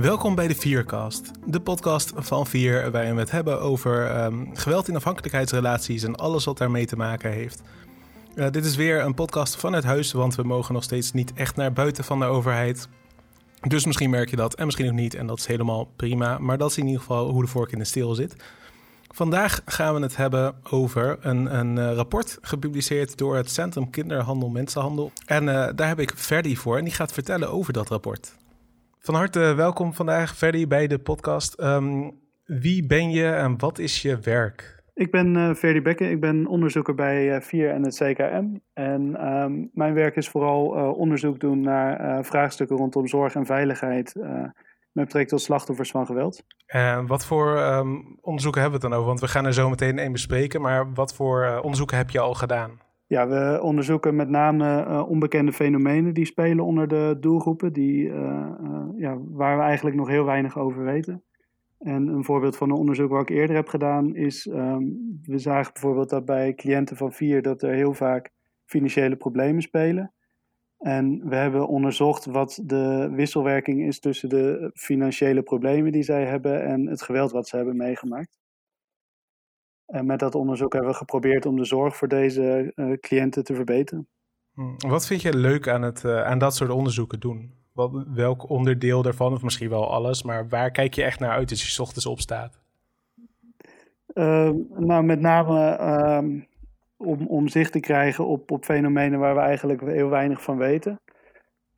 Welkom bij de Viercast, de podcast van Vier, waarin we het hebben over ehm, geweld in afhankelijkheidsrelaties en alles wat daarmee te maken heeft. Uh, dit is weer een podcast van het huis, want we mogen nog steeds niet echt naar buiten van de overheid. Dus misschien merk je dat en misschien ook niet, en dat is helemaal prima. Maar dat is in ieder geval hoe de vork in de steel zit. Vandaag gaan we het hebben over een, een uh, rapport gepubliceerd door het Centrum Kinderhandel Mensenhandel. En uh, daar heb ik Ferdy voor en die gaat vertellen over dat rapport. Van harte welkom vandaag, Ferdy, bij de podcast. Um, wie ben je en wat is je werk? Ik ben uh, Ferdy Bekke, ik ben onderzoeker bij uh, VIER en het CKM. En um, mijn werk is vooral uh, onderzoek doen naar vraagstukken rondom zorg en veiligheid met betrekking tot slachtoffers van geweld. En wat voor um, onderzoeken hebben we het dan over? Want we gaan er zo meteen één bespreken, maar wat voor onderzoeken heb je al gedaan? Ja, we onderzoeken met name uh, onbekende fenomenen die spelen onder de doelgroepen, die, uh, uh, ja, waar we eigenlijk nog heel weinig over weten. En een voorbeeld van een onderzoek wat ik eerder heb gedaan is, um, we zagen bijvoorbeeld dat bij cliënten van vier dat er heel vaak financiële problemen spelen. En we hebben onderzocht wat de wisselwerking is tussen de financiële problemen die zij hebben en het geweld wat ze hebben meegemaakt. En met dat onderzoek hebben we geprobeerd om de zorg voor deze uh, cliënten te verbeteren. Hmm. Wat vind je leuk aan, het, uh, aan dat soort onderzoeken doen? Wat, welk onderdeel daarvan, of misschien wel alles, maar waar kijk je echt naar uit als je ochtends opstaat? Uh, nou, met name uh, om, om zicht te krijgen op, op fenomenen waar we eigenlijk heel weinig van weten.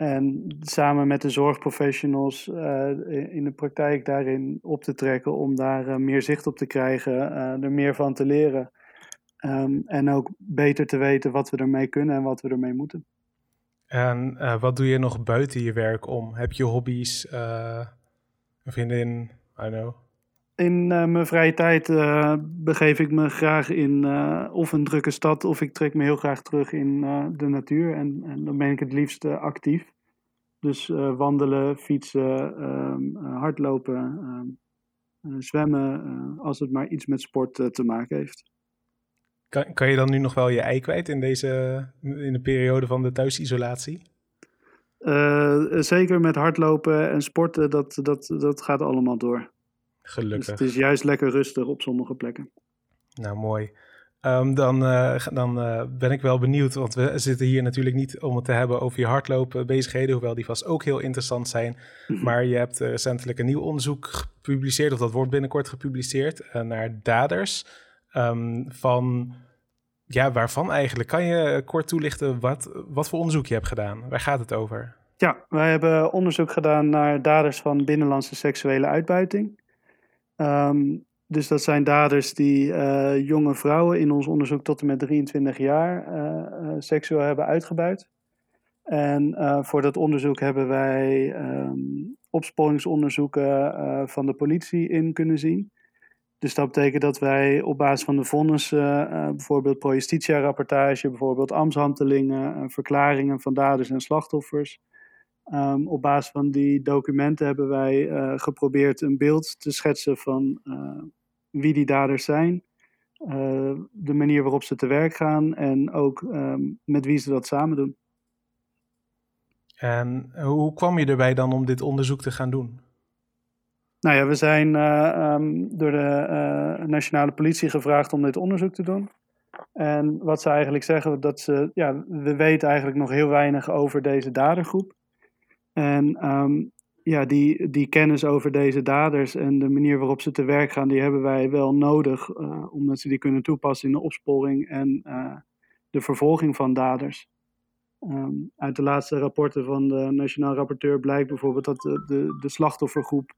En samen met de zorgprofessionals uh, in de praktijk daarin op te trekken om daar uh, meer zicht op te krijgen, uh, er meer van te leren. Um, en ook beter te weten wat we ermee kunnen en wat we ermee moeten. En wat doe je nog buiten je werk om? Heb je hobby's? een vriendin? I know. In mijn vrije tijd begeef ik me graag in of een drukke stad of ik trek me heel graag terug in de natuur. En, en dan ben ik het liefst actief. Dus uh, wandelen, fietsen, um, uh, hardlopen, um, uh, zwemmen, als het maar iets met sport te maken heeft. Kan, kan je dan nu nog wel je ei kwijt in, deze, in de periode van de thuisisolatie? zeker met hardlopen en sporten, dat, dat, dat gaat allemaal door. Gelukkig. Dus het is juist lekker rustig op sommige plekken. Nou, mooi. Um, dan uh, dan uh, ben ik wel benieuwd, want we zitten hier natuurlijk niet om het te hebben over je hardlopen bezigheden, hoewel die vast ook heel interessant zijn. Mhm. Maar je hebt uh, recentelijk een nieuw onderzoek gepubliceerd, of dat wordt binnenkort gepubliceerd, naar daders. Um, van, ja, waarvan eigenlijk? Kan je kort toelichten wat, wat voor onderzoek je hebt gedaan? Waar gaat het over? Ja, wij hebben onderzoek gedaan naar daders van binnenlandse seksuele uitbuiting. Um, dus dat zijn daders die uh, jonge vrouwen in ons onderzoek tot en met 23 jaar uh, uh, seksueel hebben uitgebuit. En voor dat onderzoek hebben wij um, opsporingsonderzoeken van de politie in kunnen zien. Dus dat betekent dat wij op basis van de vonnissen, bijvoorbeeld pro justitia rapportage, bijvoorbeeld ambtshandelingen, verklaringen van daders en slachtoffers. Um, op basis van die documenten hebben wij geprobeerd een beeld te schetsen van wie die daders zijn, uh, de manier waarop ze te werk gaan en ook um, met wie ze dat samen doen. En hoe kwam je erbij dan om dit onderzoek te gaan doen? Nou ja, we zijn uh, um, door de uh, nationale politie gevraagd om dit onderzoek te doen. En wat ze eigenlijk zeggen, dat ze, ja, we weten eigenlijk nog heel weinig over deze dadergroep. En um, ja, die, die kennis over deze daders en de manier waarop ze te werk gaan, die hebben wij wel nodig, uh, omdat ze die kunnen toepassen in de opsporing en uh, de vervolging van daders. Um, uit de laatste rapporten van de Nationaal Rapporteur blijkt bijvoorbeeld dat de, de, de slachtoffergroep,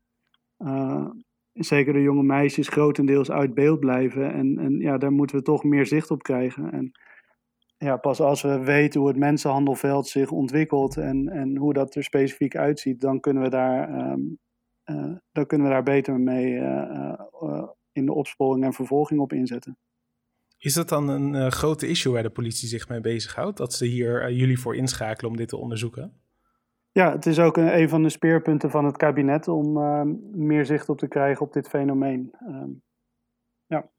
uh, zeker de jonge meisjes, grotendeels uit beeld blijven. En, en ja, daar moeten we toch meer zicht op krijgen. En ja, pas als we weten hoe het mensenhandelveld zich ontwikkelt en, en hoe dat er specifiek uitziet, dan kunnen we daar, um, uh, dan kunnen we daar beter mee uh, uh, in de opsporing en vervolging op inzetten. Is dat dan een grote issue waar de politie zich mee bezighoudt? Dat ze hier jullie voor inschakelen om dit te onderzoeken? Ja, het is ook een, een van de speerpunten van het kabinet om ehm, meer zicht op te krijgen op dit fenomeen. Um, ja.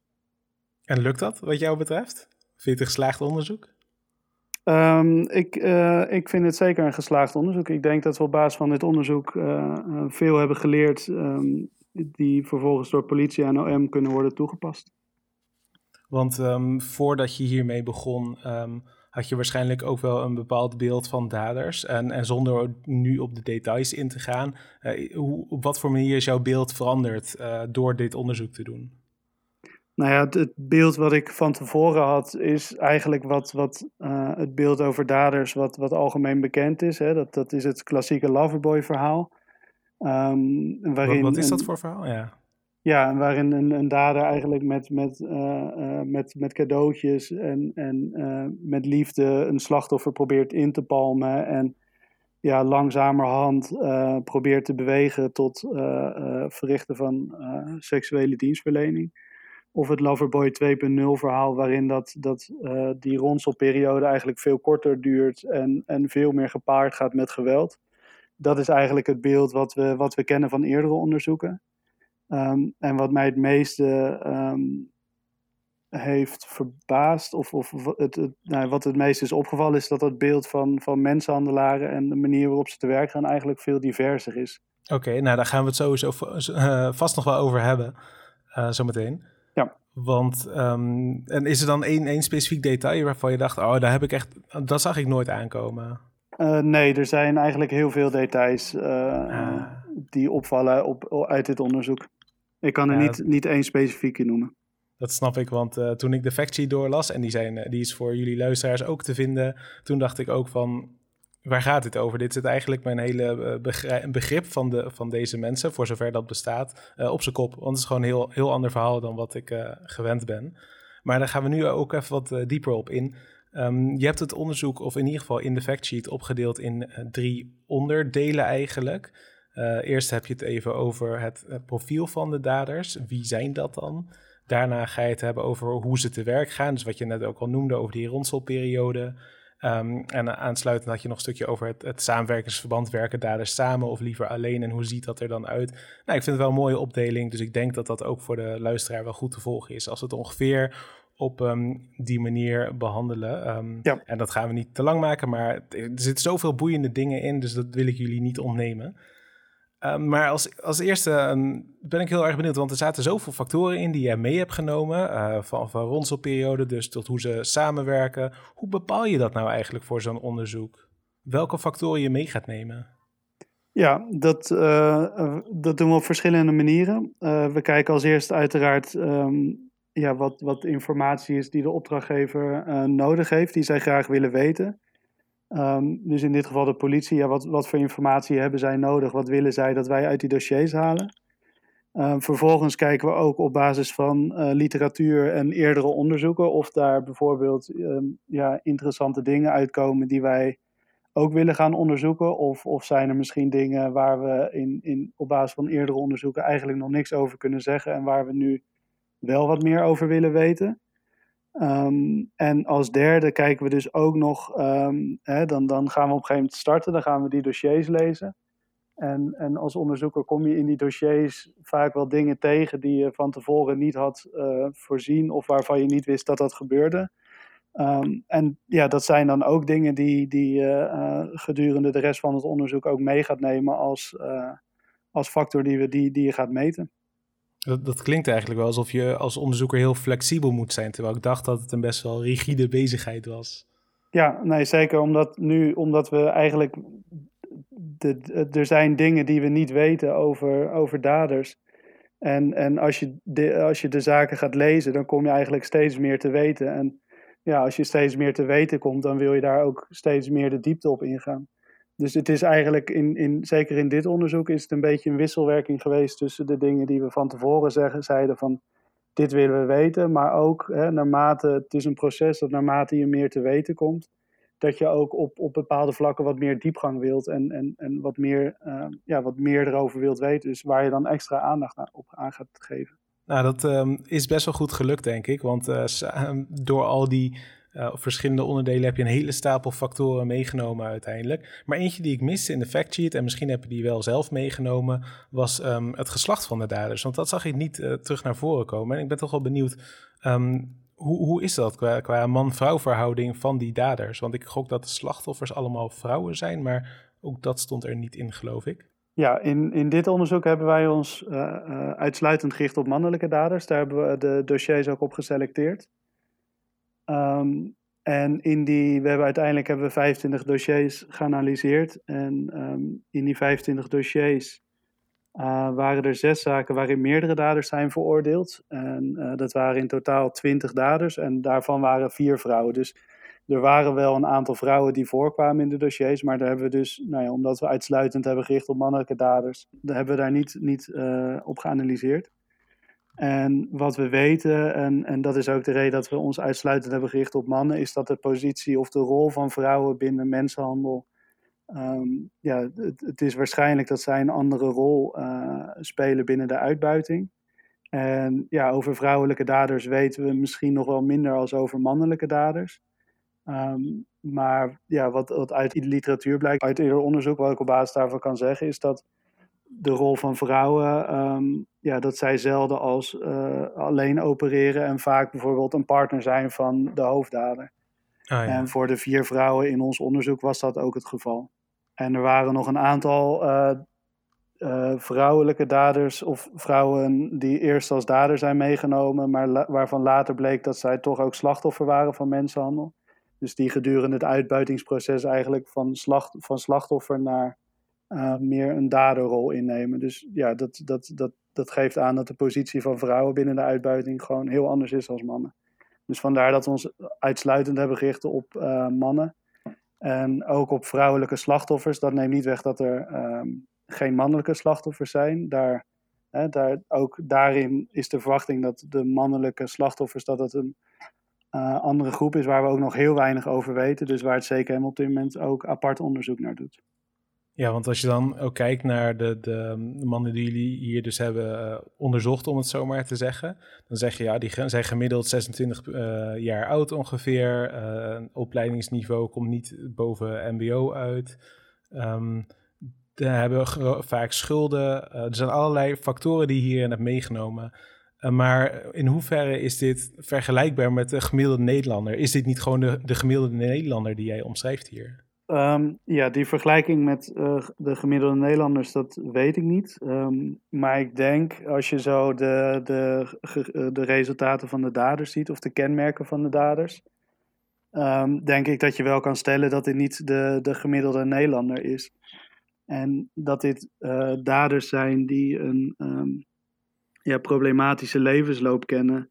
En lukt dat wat jou betreft? Vind je het een geslaagd onderzoek? Ehm, ik, uh, ik vind het zeker een geslaagd onderzoek. Ik denk dat we op basis van dit onderzoek uh, veel hebben geleerd um, die vervolgens door politie en OM kunnen worden toegepast. Want um, voordat je hiermee begon, had je waarschijnlijk ook wel een bepaald beeld van daders. En, en zonder nu op de details in te gaan, uh, hoe, op wat voor manier is jouw beeld veranderd door dit onderzoek te doen? Nou ja, het, beeld wat ik van tevoren had, is eigenlijk wat, wat uh, het beeld over daders, wat, wat algemeen bekend is. Hè? Dat, dat is het klassieke Loverboy verhaal. Um, waarin wat, wat is dat voor verhaal? Ja. Ja, waarin een, een dader eigenlijk met, met, uh, uh, met, met cadeautjes en, en met liefde een slachtoffer probeert in te palmen. En ja, langzamerhand probeert te bewegen tot verrichten van seksuele dienstverlening. Of het Loverboy 2.0 verhaal, waarin dat, dat, die ronselperiode eigenlijk veel korter duurt en, en veel meer gepaard gaat met geweld. Dat is eigenlijk het beeld wat we, wat we kennen van eerdere onderzoeken. Um, en wat mij het meeste um, heeft verbaasd, of, of het, nou, wat het meest is opgevallen, is dat het beeld van, van mensenhandelaren en de manier waarop ze te werk gaan eigenlijk veel diverser is. Oké, nou daar gaan we het sowieso uh, vast nog wel over hebben, uh, zometeen. Ja. Want, um, en is er dan één, één specifiek detail waarvan je dacht, oh, daar heb ik echt, dat zag ik nooit aankomen? Uh, nee, er zijn eigenlijk heel veel details ah. die opvallen op, uit dit onderzoek. Ik kan er niet, niet één specifieke noemen. Dat snap ik, want uh, toen ik de factsheet doorlas, en die, zijn, die is voor jullie luisteraars ook te vinden, toen dacht ik ook van, waar gaat dit over? Dit zit eigenlijk mijn hele uh, begrip van, de, van deze mensen, voor zover dat bestaat, op zijn kop. Want het is gewoon een heel, heel ander verhaal dan wat ik gewend ben. Maar daar gaan we nu ook even wat dieper op in. Um, je hebt het onderzoek, of in ieder geval in de factsheet, opgedeeld in drie onderdelen eigenlijk. Eerst heb je het even over het, profiel van de daders. Wie zijn dat dan? Daarna ga je het hebben over hoe ze te werk gaan. Dus wat je net ook al noemde over die ronselperiode. Um, en aansluitend had je nog een stukje over het, het samenwerkingsverband. Werken daders samen of liever alleen? En hoe ziet dat er dan uit? Nou, ik vind het wel een mooie opdeling. Dus ik denk dat dat ook voor de luisteraar wel goed te volgen is. Als we het ongeveer op um, die manier behandelen. Um, ja. En dat gaan we niet te lang maken, maar er zitten zoveel boeiende dingen in, dus dat wil ik jullie niet ontnemen. Ehm, maar als, als eerste um, ben ik heel erg benieuwd, want er zaten zoveel factoren in die jij mee hebt genomen. Uh, van, van ronselperiode dus tot hoe ze samenwerken. Hoe bepaal je dat nou eigenlijk voor zo'n onderzoek? Welke factoren je mee gaat nemen? Ja, dat, uh, dat doen we op verschillende manieren. We kijken als eerst uiteraard um, ja, wat, wat informatie is die de opdrachtgever nodig heeft, die zij graag willen weten. Um, dus in dit geval de politie, ja, wat, wat voor informatie hebben zij nodig? Wat willen zij dat wij uit die dossiers halen? Um, vervolgens kijken we ook op basis van uh, literatuur en eerdere onderzoeken of daar bijvoorbeeld um, ja, interessante dingen uitkomen die wij ook willen gaan onderzoeken. Of, of zijn er misschien dingen waar we in, in, op basis van eerdere onderzoeken eigenlijk nog niks over kunnen zeggen en waar we nu wel wat meer over willen weten. Um, en als derde kijken we dus ook nog, um, hè, dan, dan gaan we op een gegeven moment starten, dan gaan we die dossiers lezen. En, en als onderzoeker kom je in die dossiers vaak wel dingen tegen die je van tevoren niet had uh, voorzien of waarvan je niet wist dat dat gebeurde. Um, en ja, dat zijn dan ook dingen die, die je uh, gedurende de rest van het onderzoek ook mee gaat nemen als, uh, als factor die, we, die, die je gaat meten. Dat, klinkt eigenlijk wel alsof je als onderzoeker heel flexibel moet zijn, terwijl ik dacht dat het een best wel rigide bezigheid was. Ja, nee, zeker omdat nu, omdat we eigenlijk, de, er zijn dingen die we niet weten over, over daders. En, en als, je de, als je de zaken gaat lezen, dan kom je eigenlijk steeds meer te weten. En ja, als je steeds meer te weten komt, dan wil je daar ook steeds meer de diepte op ingaan. Dus het is eigenlijk, in, in, zeker in dit onderzoek, is het een beetje een wisselwerking geweest tussen de dingen die we van tevoren zeggen, zeiden van dit willen we weten, maar ook hè, naarmate, het is een proces dat naarmate je meer te weten komt, dat je ook op, op bepaalde vlakken wat meer diepgang wilt en, en, en wat, meer, uh, ja, wat meer erover wilt weten. Dus waar je dan extra aandacht op aan gaat geven. Nou, dat um, is best wel goed gelukt, denk ik. Want uh, door al die uh, verschillende onderdelen heb je een hele stapel factoren meegenomen uiteindelijk. Maar eentje die ik miste in de factsheet, en misschien heb je die wel zelf meegenomen, was um, het geslacht van de daders. Want dat zag ik niet uh, terug naar voren komen. En ik ben toch wel benieuwd, um, hoe, hoe is dat qua, man-vrouw verhouding van die daders? Want ik gok dat de slachtoffers allemaal vrouwen zijn, maar ook dat stond er niet in, geloof ik. Ja, in, in dit onderzoek hebben wij ons uh, uitsluitend gericht op mannelijke daders. Daar hebben we de dossiers ook op geselecteerd. Um, en in die, we hebben uiteindelijk hebben we 25 dossiers geanalyseerd. En um, in die 25 dossiers uh, waren er zes zaken waarin meerdere daders zijn veroordeeld. En uh, dat waren in totaal 20 daders en daarvan waren vier vrouwen. Dus er waren wel een aantal vrouwen die voorkwamen in de dossiers, maar daar hebben we dus, nou ja, omdat we uitsluitend hebben gericht op mannelijke daders, daar hebben we daar niet, niet uh, op geanalyseerd. En wat we weten, en, en dat is ook de reden dat we ons uitsluitend hebben gericht op mannen, is dat de positie of de rol van vrouwen binnen mensenhandel. Um, ja, het, is waarschijnlijk dat zij een andere rol uh, spelen binnen de uitbuiting. En ja, over vrouwelijke daders weten we misschien nog wel minder als over mannelijke daders. Um, maar ja, wat, wat uit de literatuur blijkt, uit eerder onderzoek, wat ik op basis daarvan kan zeggen, is dat de rol van vrouwen, um, ja, dat zij zelden als uh, alleen opereren en vaak bijvoorbeeld een partner zijn van de hoofddader. Ah, ja. En voor de vier vrouwen in ons onderzoek was dat ook het geval. En er waren nog een aantal uh, uh, vrouwelijke daders of vrouwen die eerst als dader zijn meegenomen, maar la waarvan later bleek dat zij toch ook slachtoffer waren van mensenhandel. Dus die gedurende het uitbuitingsproces eigenlijk van, slacht van slachtoffer naar uh, meer een daderrol innemen. Dus ja, dat, dat, dat, dat geeft aan dat de positie van vrouwen binnen de uitbuiting gewoon heel anders is dan mannen. Dus vandaar dat we ons uitsluitend hebben gericht op uh, mannen. En ook op vrouwelijke slachtoffers. Dat neemt niet weg dat er um, geen mannelijke slachtoffers zijn. Daar, hè, daar, ook daarin is de verwachting dat de mannelijke slachtoffers dat het een uh, andere groep is waar we ook nog heel weinig over weten. Dus waar het CKM op dit moment ook apart onderzoek naar doet. Ja, want als je dan ook kijkt naar de, de, mannen die jullie hier dus hebben uh, onderzocht, om het zo maar te zeggen, dan zeg je ja, die zijn gemiddeld 26 uh, jaar oud ongeveer. Uh, opleidingsniveau komt niet boven MBO uit. Um, de hebben vaak schulden. er zijn allerlei factoren die je hierin hebt meegenomen. maar in hoeverre is dit vergelijkbaar met de gemiddelde Nederlander? Is dit niet gewoon de, de gemiddelde Nederlander die jij omschrijft hier? Um, ja, die vergelijking met uh, de gemiddelde Nederlanders, dat weet ik niet. Um, maar ik denk, als je zo de, de, eh, de resultaten van de daders ziet, of de kenmerken van de daders, um, denk ik dat je wel kan stellen dat dit niet de, de gemiddelde Nederlander is. En dat dit uh, daders zijn die een ja, problematische levensloop kennen.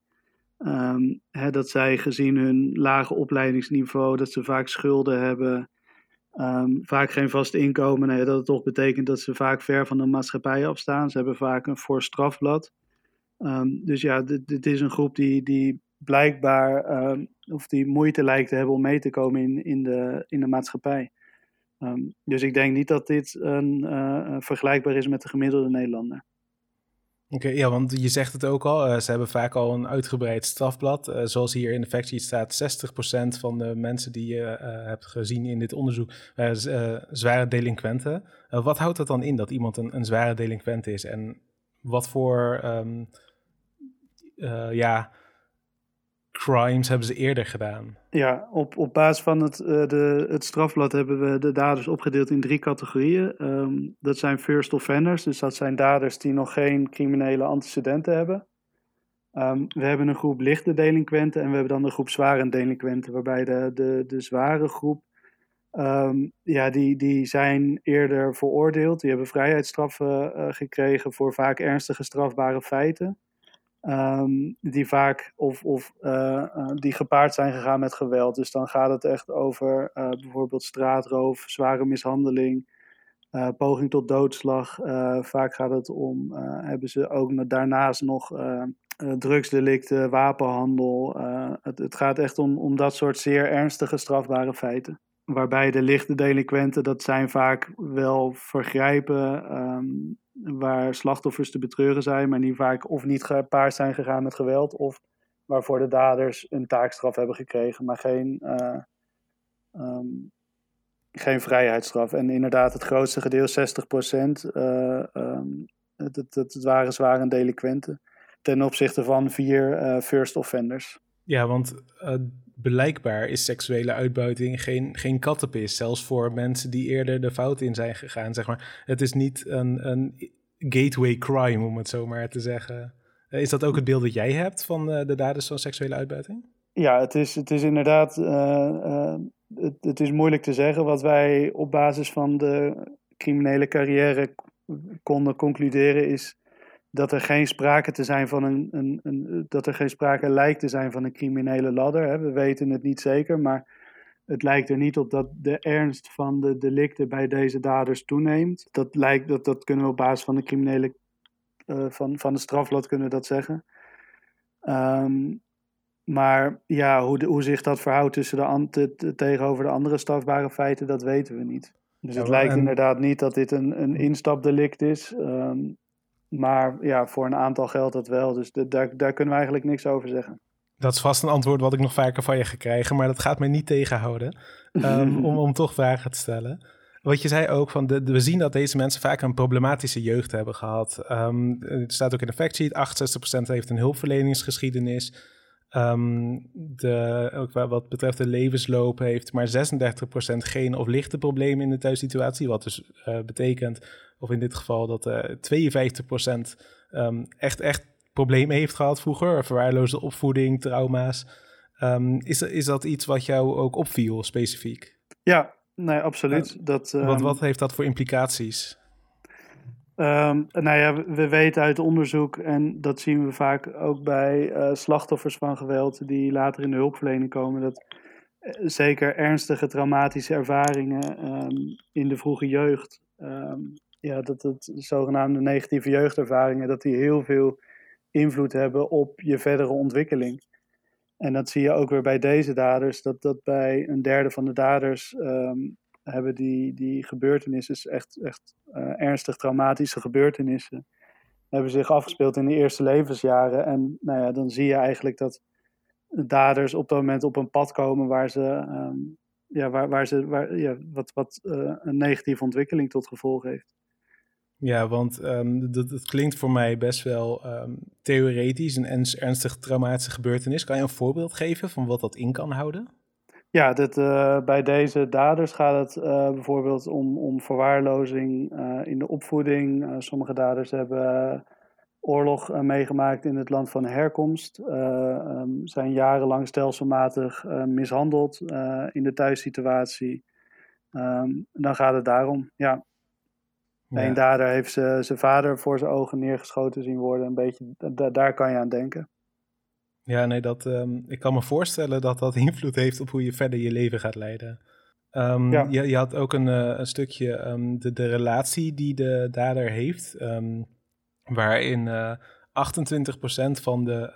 Dat zij gezien hun lage opleidingsniveau, dat ze vaak schulden hebben. Um, vaak geen vast inkomen. Nee, dat toch betekent dat ze vaak ver van de maatschappij afstaan. Ze hebben vaak een voor strafblad. Um, dus ja, dit, dit, is een groep die, die blijkbaar um, of die moeite lijkt te hebben om mee te komen in, in, de, in de maatschappij. dus ik denk niet dat dit een, uh, vergelijkbaar is met de gemiddelde Nederlander. Oké, ja, want je zegt het ook al, uh, ze hebben vaak al een uitgebreid strafblad. Uh, zoals hier in de factsheet staat, 60% van de mensen die je uh, hebt gezien in dit onderzoek waren zware delinquenten. wat houdt dat dan in, dat iemand een, een zware delinquent is? En wat voor um, ja, crimes hebben ze eerder gedaan? Ja, op, op basis van het, uh, de, het strafblad hebben we de daders opgedeeld in drie categorieën. Um, dat zijn first offenders, dus dat zijn daders die nog geen criminele antecedenten hebben. Um, we hebben een groep lichte delinquenten en we hebben dan de groep zware delinquenten, waarbij de, de, de zware groep, um, ja, die, die zijn eerder veroordeeld. Die hebben vrijheidsstraffen uh, gekregen voor vaak ernstige strafbare feiten. Um, die vaak of, of uh, uh, die gepaard zijn gegaan met geweld. Dus dan gaat het echt over uh, bijvoorbeeld straatroof, zware mishandeling, poging tot doodslag. vaak gaat het om, hebben ze ook daarnaast nog drugsdelicten, wapenhandel. Het, het, gaat echt om, om dat soort zeer ernstige strafbare feiten. Waarbij de lichte delinquenten, dat zijn vaak wel vergrijpen. Um, waar slachtoffers te betreuren zijn, maar die vaak of niet gepaard zijn gegaan met geweld, of waarvoor de daders een taakstraf hebben gekregen, maar geen, uh, um, geen vrijheidsstraf. En inderdaad, het grootste gedeelte, 60 procent, uh, het, het, het, waren zware delinquenten ten opzichte van vier uh, first offenders. Ja, want uh, blijkbaar is seksuele uitbuiting geen, geen kattenpis. Zelfs voor mensen die eerder de fout in zijn gegaan, zeg maar. Het is niet een, een gateway crime, om het zo maar te zeggen. Eh, is dat ook het beeld dat jij hebt van uh, de daders van seksuele uitbuiting? Ja, het is, het is inderdaad... het, het is moeilijk te zeggen. Wat wij op basis van de criminele carrière konden concluderen is dat er geen sprake te zijn van een, een, een, dat er geen sprake lijkt te zijn van een criminele ladder. Hè. We weten het niet zeker, maar het lijkt er niet op dat de ernst van de delicten bij deze daders toeneemt. Dat, lijkt, dat, dat kunnen we op basis van de criminele uh, van, van de strafblad kunnen dat zeggen. Um, maar ja, hoe, de, hoe zich dat verhoudt tussen de, tegenover de andere strafbare feiten, dat weten we niet. Dus het lijkt inderdaad niet dat dit een, een instapdelict is. Um, maar ja, voor een aantal geldt dat wel. Dus de, daar, daar kunnen we eigenlijk niks over zeggen. Dat is vast een antwoord wat ik nog vaker van je ga krijgen, maar dat gaat mij niet tegenhouden um, om, om toch vragen te stellen. Wat je zei ook, van de, we zien dat deze mensen vaak een problematische jeugd hebben gehad. Um, het staat ook in de factsheet, 68% heeft een hulpverleningsgeschiedenis. Um, de, ook wat betreft de levensloop heeft maar 36% geen of lichte problemen in de thuissituatie. Wat dus uh, betekent, of in dit geval, dat uh, 52% um, echt, echt problemen heeft gehad vroeger. Verwaarloosde opvoeding, trauma's. Um, is, is dat iets wat jou ook opviel specifiek? Ja, nee, absoluut. dat, wat, wat heeft dat voor implicaties? Um, nou ja, we weten uit onderzoek, en dat zien we vaak ook bij uh, slachtoffers van geweld die later in de hulpverlening komen, dat uh, zeker ernstige traumatische ervaringen um, in de vroege jeugd, um, ja, dat het zogenaamde negatieve jeugdervaringen, dat die heel veel invloed hebben op je verdere ontwikkeling. En dat zie je ook weer bij deze daders, dat, dat bij een derde van de daders hebben die, die gebeurtenissen, echt, echt uh, ernstig traumatische gebeurtenissen, hebben zich afgespeeld in de eerste levensjaren. En nou ja, dan zie je eigenlijk dat daders op dat moment op een pad komen waar ze, um, ja, waar, waar ze waar, ja, wat, wat uh, een negatieve ontwikkeling tot gevolg heeft. Ja, want um, dat, klinkt voor mij best wel um, theoretisch, een ernstig traumatische gebeurtenis. Kan je een voorbeeld geven van wat dat in kan houden? Ja, dit, uh, bij deze daders gaat het uh, bijvoorbeeld om, om verwaarlozing uh, in de opvoeding. sommige daders hebben oorlog meegemaakt in het land van herkomst, um, zijn jarenlang stelselmatig mishandeld in de thuissituatie. Um, dan gaat het daarom, ja. ja. Een dader heeft zijn vader voor zijn ogen neergeschoten zien worden. Een beetje, daar kan je aan denken. Ja, nee, dat, um, ik kan me voorstellen dat dat invloed heeft op hoe je verder je leven gaat leiden. Um, ja. je, je, had ook een, uh, een stukje um, de, de relatie die de dader heeft, waarin uh, eh, 28% van de,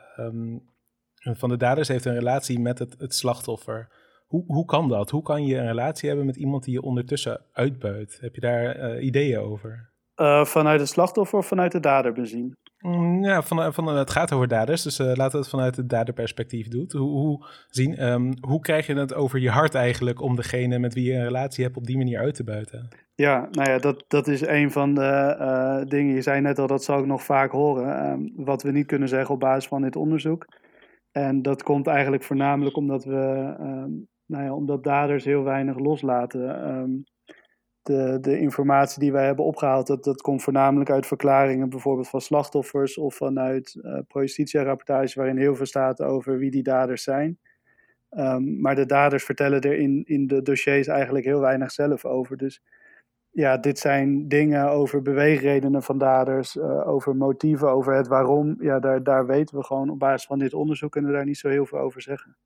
van de daders heeft een relatie met het, het slachtoffer. Hoe, hoe kan dat? Hoe kan je een relatie hebben met iemand die je ondertussen uitbuit? Heb je daar uh, ideeën over? vanuit het slachtoffer of vanuit de dader bezien? Mm, ja, van, van, het gaat over daders, dus uh, laten we het vanuit het daderperspectief doen. Hoe, hoe, zien, um, hoe krijg je het over je hart eigenlijk om degene met wie je een relatie hebt op die manier uit te buiten? Ja, nou ja, dat, dat is een van de dingen. Je zei net al, dat zal ik nog vaak horen. Um, wat we niet kunnen zeggen op basis van dit onderzoek. En dat komt eigenlijk voornamelijk omdat we, um, nou ja, omdat daders heel weinig loslaten de, de informatie die wij hebben opgehaald, dat, dat komt voornamelijk uit verklaringen bijvoorbeeld van slachtoffers of vanuit uh, pro-justitia-rapportages waarin heel veel staat over wie die daders zijn. Um, maar de daders vertellen er in, in de dossiers eigenlijk heel weinig zelf over. Dus ja, dit zijn dingen over beweegredenen van daders, uh, over motieven, over het waarom. Ja, daar, daar weten we gewoon op basis van dit onderzoek kunnen we daar niet zo heel veel over zeggen.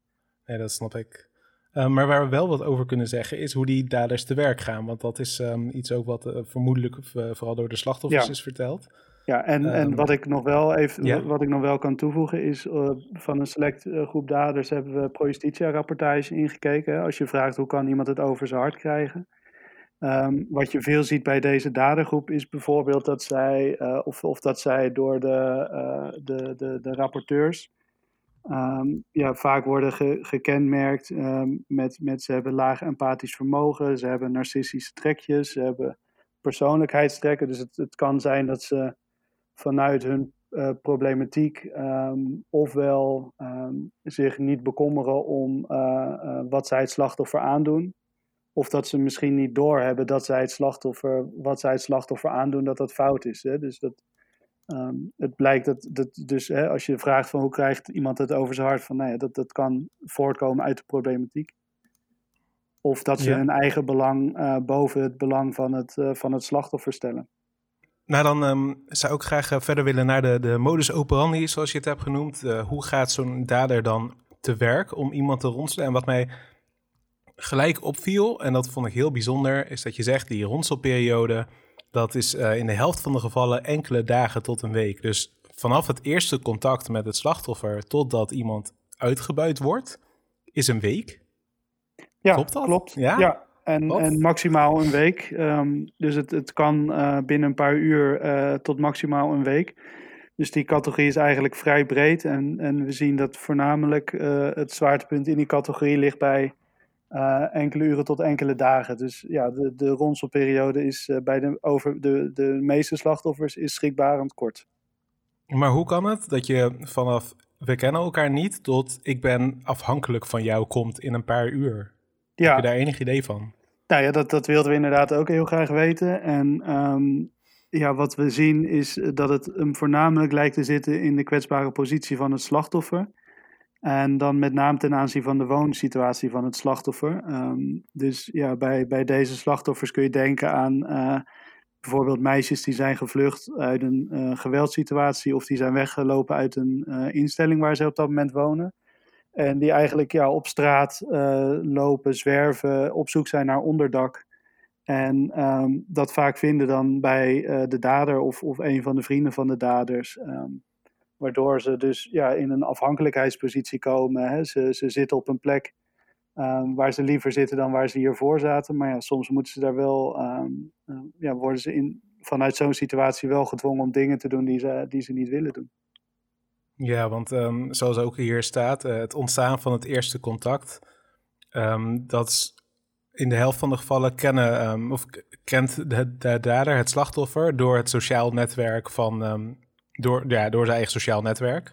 Nee, dat snap ik. Uh, maar waar we wel wat over kunnen zeggen is hoe die daders te werk gaan. Want dat is um, iets ook wat uh, vermoedelijk uh, vooral door de slachtoffers ja. is verteld. Ja, en, um, en wat ik nog wel even yeah. wat ik nog wel kan toevoegen is van een select groep daders hebben we pro rapportage ingekeken. Als je vraagt hoe kan iemand het over zijn hart krijgen. Um, wat je veel ziet bij deze dadergroep is bijvoorbeeld dat zij, of, of dat zij door de, de, de, de rapporteurs um, ja, vaak worden ge, gekenmerkt um, met, met ze hebben laag empathisch vermogen, ze hebben narcistische trekjes, ze hebben persoonlijkheidstrekken. Dus het, het kan zijn dat ze vanuit hun problematiek, ehm, ofwel ehm, zich niet bekommeren om wat zij het slachtoffer aandoen, of dat ze misschien niet doorhebben dat zij het slachtoffer, wat zij het slachtoffer aandoen, dat dat fout is. Hè? Dus dat, ehm, het blijkt dat, dat dus hè, als je vraagt van hoe krijgt iemand het over zijn hart, van nou ja, dat, dat kan voortkomen uit de problematiek. Of dat ze hun eigen belang uh, boven het belang van het, uh, van het slachtoffer stellen. Nou, dan um, zou ik graag uh, verder willen naar de, de modus operandi, zoals je het hebt genoemd. hoe gaat zo'n dader dan te werk om iemand te ronselen? En wat mij gelijk opviel, en dat vond ik heel bijzonder, is dat je zegt die ronselperiode, dat is uh, in de helft van de gevallen enkele dagen tot een week. Dus vanaf het eerste contact met het slachtoffer totdat iemand uitgebuit wordt, is een week. Ja, klopt dat? Klopt. Ja, ja. En, en maximaal een week. Um, dus het, het kan uh, binnen een paar uur uh, tot maximaal een week. Dus die categorie is eigenlijk vrij breed. En, en we zien dat voornamelijk uh, het zwaartepunt in die categorie ligt bij uh, enkele uren tot enkele dagen. Dus ja, de, de ronselperiode is uh, bij de, over de, de meeste slachtoffers is schrikbarend kort. Maar hoe kan het dat je vanaf we kennen elkaar niet tot ik ben afhankelijk van jou komt in een paar uur? Ja. Heb je daar enig idee van? Nou ja, dat, dat wilden we inderdaad ook heel graag weten. En um, ja, wat we zien is dat het hem voornamelijk lijkt te zitten in de kwetsbare positie van het slachtoffer. En dan met name ten aanzien van de woonsituatie van het slachtoffer. Ehm, dus ja, bij, bij deze slachtoffers kun je denken aan uh, bijvoorbeeld meisjes die zijn gevlucht uit een uh, geweldssituatie of die zijn weggelopen uit een uh, instelling waar ze op dat moment wonen. En die eigenlijk ja, op straat lopen, zwerven, op zoek zijn naar onderdak. En um, dat vaak vinden dan bij de dader of, of een van de vrienden van de daders. Um, Waardoor ze dus ja, in een afhankelijkheidspositie komen. Hè. Ze, ze zitten op een plek um, waar ze liever zitten dan waar ze hiervoor zaten. Maar ja, soms moeten ze daar wel, um, uh, ja, worden ze in, vanuit zo'n situatie wel gedwongen om dingen te doen die ze, die ze niet willen doen. Ja, want zoals ook hier staat, uh, het ontstaan van het eerste contact, dat is in de helft van de gevallen kennen, of kent de, de, dader het slachtoffer door het sociaal netwerk van door, ja, door zijn eigen sociaal netwerk.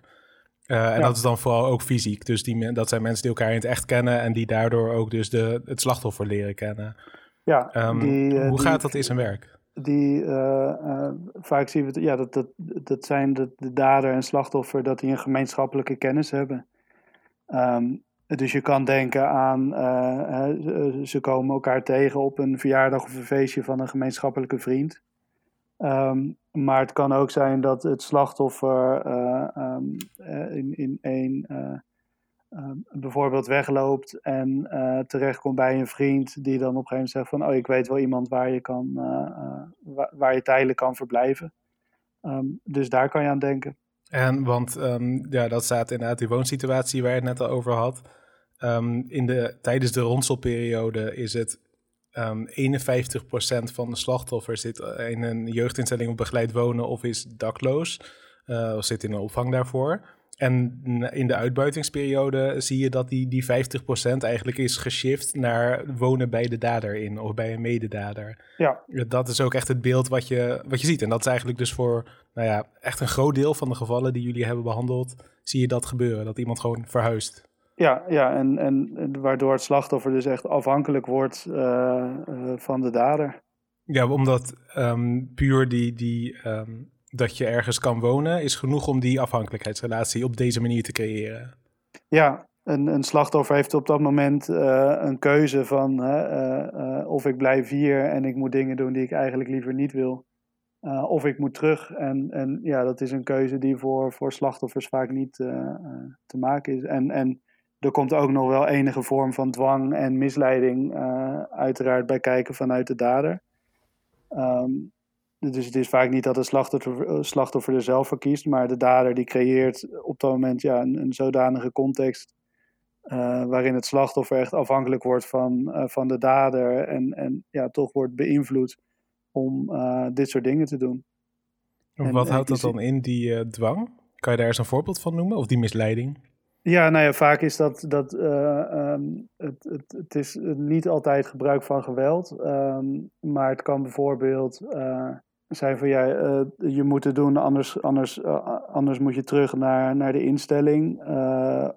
Uh, en dat is dan vooral ook fysiek. Dus die, dat zijn mensen die elkaar in het echt kennen en die daardoor ook dus de, het slachtoffer leren kennen. Ja, um, die, uh, hoe gaat dat in zijn werk? Die, uh, vaak zien we, ja, dat, dat, dat zijn de, de dader en slachtoffer, dat die een gemeenschappelijke kennis hebben. Um, dus je kan denken aan, ze komen elkaar tegen op een verjaardag of een feestje van een gemeenschappelijke vriend. Um, maar het kan ook zijn dat het slachtoffer uh, um, in, in een uh, bijvoorbeeld wegloopt en terechtkomt bij een vriend die dan op een gegeven moment zegt van oh ik weet wel iemand waar je kan waar, waar, je tijdelijk kan verblijven. Dus daar kan je aan denken. En want ja, dat staat inderdaad die woonsituatie waar je het net al over had. in de, tijdens de ronselperiode is het Um, ehm, 51% van de slachtoffers zit in een jeugdinstelling of begeleid wonen of is dakloos. Uh, of zit in een opvang daarvoor. En in de uitbuitingsperiode zie je dat die, die 50% eigenlijk is geshift naar wonen bij de dader in of bij een mededader. Ja. Dat is ook echt het beeld wat je, wat je ziet. En dat is eigenlijk dus voor nou ja, echt een groot deel van de gevallen die jullie hebben behandeld, zie je dat gebeuren. Dat iemand gewoon verhuist. Ja, ja en, en waardoor het slachtoffer dus echt afhankelijk wordt uh, uh, van de dader. Ja, omdat um, puur die, die, um, dat je ergens kan wonen is genoeg om die afhankelijkheidsrelatie op deze manier te creëren. Ja, een, een slachtoffer heeft op dat moment uh, een keuze van of ik blijf hier en ik moet dingen doen die ik eigenlijk liever niet wil. of ik moet terug. En, en ja, dat is een keuze die voor, voor slachtoffers vaak niet te maken is. En, en er komt ook nog wel enige vorm van dwang en misleiding uh, uiteraard bij kijken vanuit de dader. Um, dus het is vaak niet dat het slachtoffer, eh, slachtoffer er zelf voor kiest, maar de dader die creëert op dat moment ja, een, een zodanige context uh, waarin het slachtoffer echt afhankelijk wordt van, uh, van de dader en, en ja, toch wordt beïnvloed om dit soort dingen te doen. En, wat houdt dat dan in, die dwang? Kan je daar eens een voorbeeld van noemen, of die misleiding? Ja, nou ja, vaak is dat, dat uh, um, het, het, het is niet altijd gebruik van geweld. Um, maar het kan bijvoorbeeld uh, zei van ja, uh, je moet het doen, anders, anders, anders moet je terug naar, naar de instelling.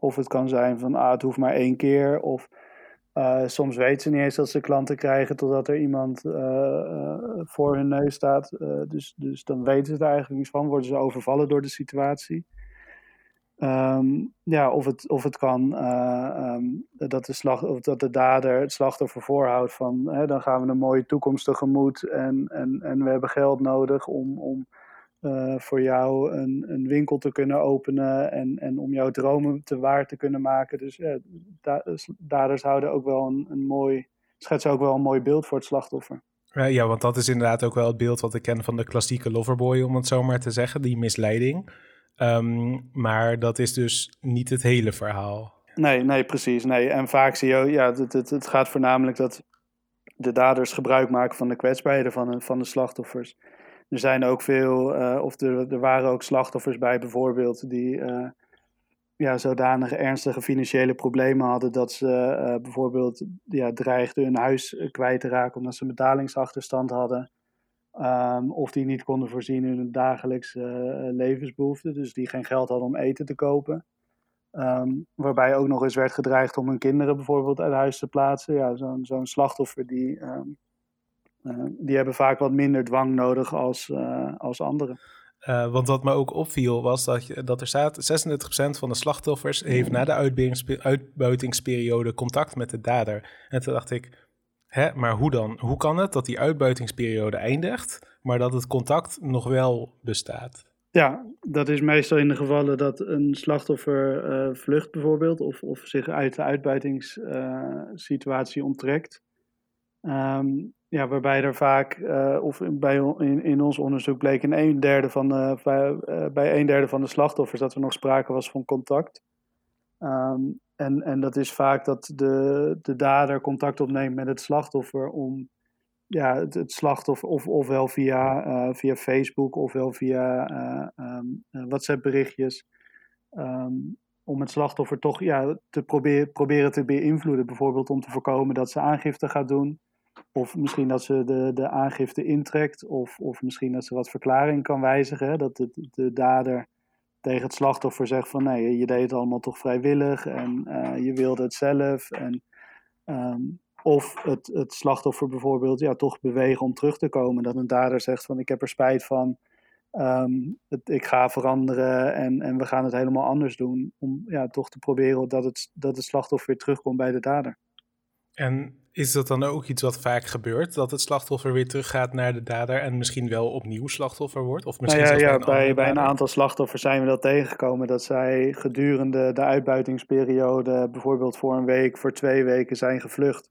of het kan zijn van ah, het hoeft maar één keer. Of soms weten ze niet eens dat ze klanten krijgen totdat er iemand voor hun neus staat. dus, dus dan weten ze er eigenlijk niets van, worden ze overvallen door de situatie. Ehm, ja, of het, of het kan uh, um, dat, de slag, of dat de dader het slachtoffer voorhoudt van hè, dan gaan we een mooie toekomst tegemoet en, en, en we hebben geld nodig om, om uh, voor jou een, een winkel te kunnen openen en, en om jouw dromen te waar te kunnen maken. Dus ja, da daders houden ook wel een, een mooi, schetsen ook wel een mooi beeld voor het slachtoffer. Ja, want dat is inderdaad ook wel het beeld wat ik ken van de klassieke loverboy, om het zo maar te zeggen, die misleiding. Ehm, maar dat is dus niet het hele verhaal. Nee, nee, precies. Nee. En vaak zie je, ja, het, het, het gaat voornamelijk dat de daders gebruik maken van de kwetsbaarheden van van de slachtoffers. Er zijn ook veel, uh, of er, er waren ook slachtoffers bij bijvoorbeeld, die uh, ja, zodanige ernstige financiële problemen hadden dat ze uh, bijvoorbeeld ja, dreigden hun huis kwijt te raken omdat ze een betalingsachterstand hadden. Um, of die niet konden voorzien in hun dagelijkse uh, levensbehoeften. Dus die geen geld hadden om eten te kopen. Um, waarbij ook nog eens werd gedreigd om hun kinderen bijvoorbeeld uit huis te plaatsen. Ja, zo'n slachtoffer die, um, uh, die hebben vaak wat minder dwang nodig als, uh, als anderen. want wat me ook opviel was dat, je, dat er staat 36% van de slachtoffers heeft na de uitbuitingsperiode contact met de dader. En toen dacht ik, Hè, maar hoe dan? Hoe kan het dat die uitbuitingsperiode eindigt, maar dat het contact nog wel bestaat? Ja, dat is meestal in de gevallen dat een slachtoffer uh, vlucht bijvoorbeeld, of, of zich uit de uitbuitingssituatie uh, onttrekt. Um, ja, waarbij er vaak, uh, of bij, in, in ons onderzoek bleek in een derde van de, bij, bij een derde van de slachtoffers dat er nog sprake was van contact. Um, en, en dat is vaak dat de, de dader contact opneemt met het slachtoffer om ja, het, slachtoffer, of, ofwel via, uh, via Facebook ofwel via uh, um, WhatsApp berichtjes, um, om het slachtoffer toch ja, te proberen, proberen te beïnvloeden. Bijvoorbeeld om te voorkomen dat ze aangifte gaat doen. Of misschien dat ze de, de aangifte intrekt. Of, of misschien dat ze wat verklaring kan wijzigen. Dat de, de dader tegen het slachtoffer zegt van nee, je deed het allemaal toch vrijwillig en uh, je wilde het zelf. En, um, of het, het slachtoffer bijvoorbeeld ja, toch bewegen om terug te komen. Dat een dader zegt van ik heb er spijt van, het, ik ga veranderen en, en we gaan het helemaal anders doen. Om ja, toch te proberen dat het, dat het slachtoffer weer terugkomt bij de dader. En is dat dan ook iets wat vaak gebeurt? Dat het slachtoffer weer teruggaat naar de dader en misschien wel opnieuw slachtoffer wordt? Of misschien nou ja, ja bij, een bij, een aantal slachtoffers zijn we dat tegengekomen. Dat zij gedurende de uitbuitingsperiode, bijvoorbeeld voor een week, voor twee weken zijn gevlucht.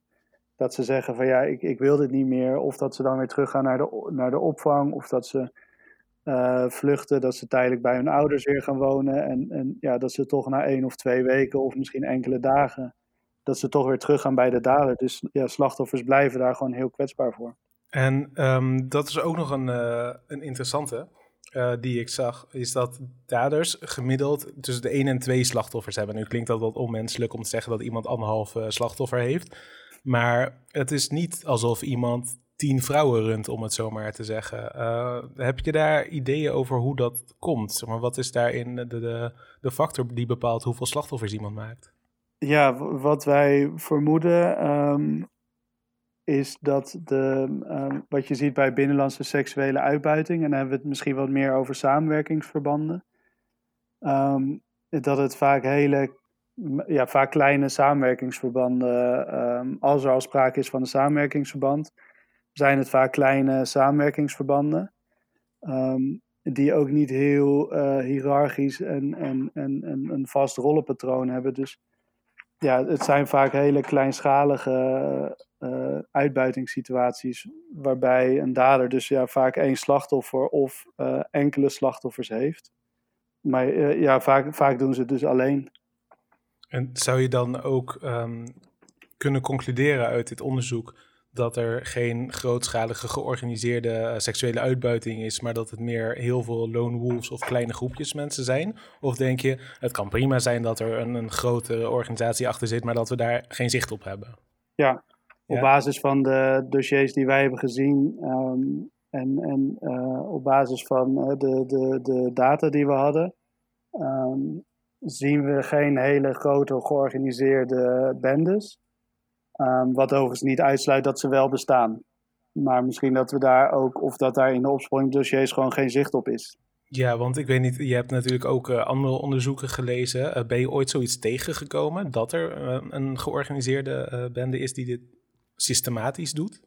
Dat ze zeggen van ja, ik, ik wil dit niet meer. Of dat ze dan weer teruggaan naar de, naar de opvang. Of dat ze uh, vluchten, dat ze tijdelijk bij hun ouders weer gaan wonen. En, en ja, dat ze toch na één of twee weken of misschien enkele dagen dat ze toch weer teruggaan bij de dader. Dus ja, slachtoffers blijven daar gewoon heel kwetsbaar voor. En um, dat is ook nog een, uh, een interessante uh, die ik zag, is dat daders gemiddeld tussen de 1 en 2 slachtoffers hebben. Nu klinkt dat wat onmenselijk om te zeggen dat iemand anderhalf uh, slachtoffer heeft. Maar het is niet alsof iemand tien vrouwen runt, om het zo maar te zeggen. heb je daar ideeën over hoe dat komt? Maar, wat is daarin de, de, de factor die bepaalt hoeveel slachtoffers iemand maakt? Ja, wat wij vermoeden um, is dat de, um, wat je ziet bij binnenlandse seksuele uitbuiting, en dan hebben we het misschien wat meer over samenwerkingsverbanden, um, dat het vaak hele, ja, vaak kleine samenwerkingsverbanden, als er al sprake is van een samenwerkingsverband, zijn het vaak kleine samenwerkingsverbanden. die ook niet heel uh, hiërarchisch en, en, en, en een vast rollenpatroon hebben. Dus ja, het zijn vaak hele kleinschalige uh, uitbuitingssituaties. Waarbij een dader dus ja, vaak één slachtoffer of uh, enkele slachtoffers heeft. Maar ja, vaak, vaak doen ze het dus alleen. En zou je dan ook um, kunnen concluderen uit dit onderzoek dat er geen grootschalige georganiseerde uh, seksuele uitbuiting is, maar dat het meer heel veel lone wolves of kleine groepjes mensen zijn? Of denk je, het kan prima zijn dat er een, een grote organisatie achter zit, maar dat we daar geen zicht op hebben? Ja, op basis van de dossiers die wij hebben gezien, um, en en op basis van de, de, de data die we hadden, ehm, zien we geen hele grote georganiseerde bendes. Um, wat overigens niet uitsluit dat ze wel bestaan. Maar misschien dat we daar ook, of dat daar in de opsporingsdossiers gewoon geen zicht op is. Ja, want ik weet niet, je hebt natuurlijk ook uh, andere onderzoeken gelezen. Uh, ben je ooit zoiets tegengekomen dat er uh, een georganiseerde bende is die dit systematisch doet?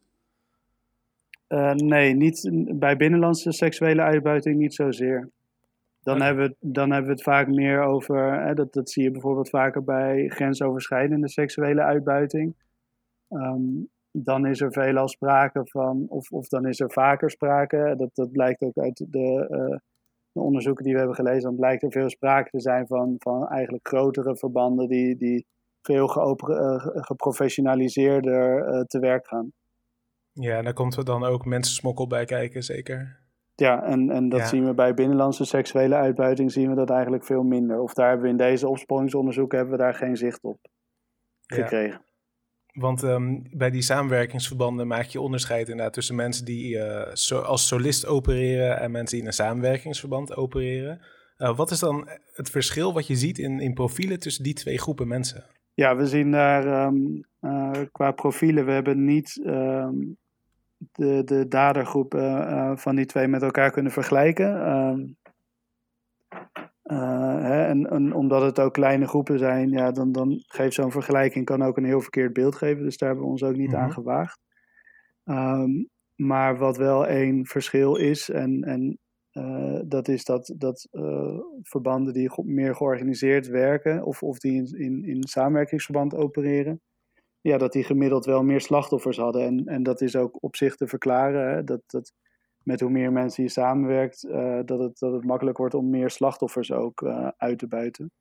nee, niet bij binnenlandse seksuele uitbuiting niet zozeer. Dan, hebben, we, dan hebben we het vaak meer over, hè, dat, dat zie je bijvoorbeeld vaker bij grensoverschrijdende seksuele uitbuiting. Um, dan is er veelal sprake van, of, of dan is er vaker sprake, dat, dat blijkt ook uit de, uh, de, onderzoeken die we hebben gelezen, dan blijkt er veel sprake te zijn van, van eigenlijk grotere verbanden die, die veel uh, geprofessionaliseerder uh, te werk gaan. Ja, daar komt er dan ook mensensmokkel bij kijken, zeker. Ja, en, en dat zien we bij binnenlandse seksuele uitbuiting, zien we dat eigenlijk veel minder. Of daar hebben we in deze opsporingsonderzoeken hebben we daar geen zicht op gekregen. Ja. Want um, bij die samenwerkingsverbanden maak je onderscheid inderdaad tussen mensen die so als solist opereren en mensen die in een samenwerkingsverband opereren. Uh, wat is dan het verschil wat je ziet in, in profielen tussen die twee groepen mensen? Ja, we zien daar um, uh, qua profielen, we hebben niet um, de, de dadergroep van die twee met elkaar kunnen vergelijken. Hè, en, en, omdat het ook kleine groepen zijn, ja, dan, dan geeft zo'n vergelijking kan ook een heel verkeerd beeld geven. Dus daar hebben we ons ook niet aan mhm. gewaagd. Um, maar wat wel één verschil is, en, en uh, dat is dat, dat uh, verbanden die meer georganiseerd werken, of, of die in, in, in samenwerkingsverband opereren, ja, dat die gemiddeld wel meer slachtoffers hadden. En, en dat is ook op zich te verklaren. Hè, dat, dat met hoe meer mensen je samenwerkt, uh, dat, het, dat het makkelijk wordt om meer slachtoffers ook uh, uit te buiten.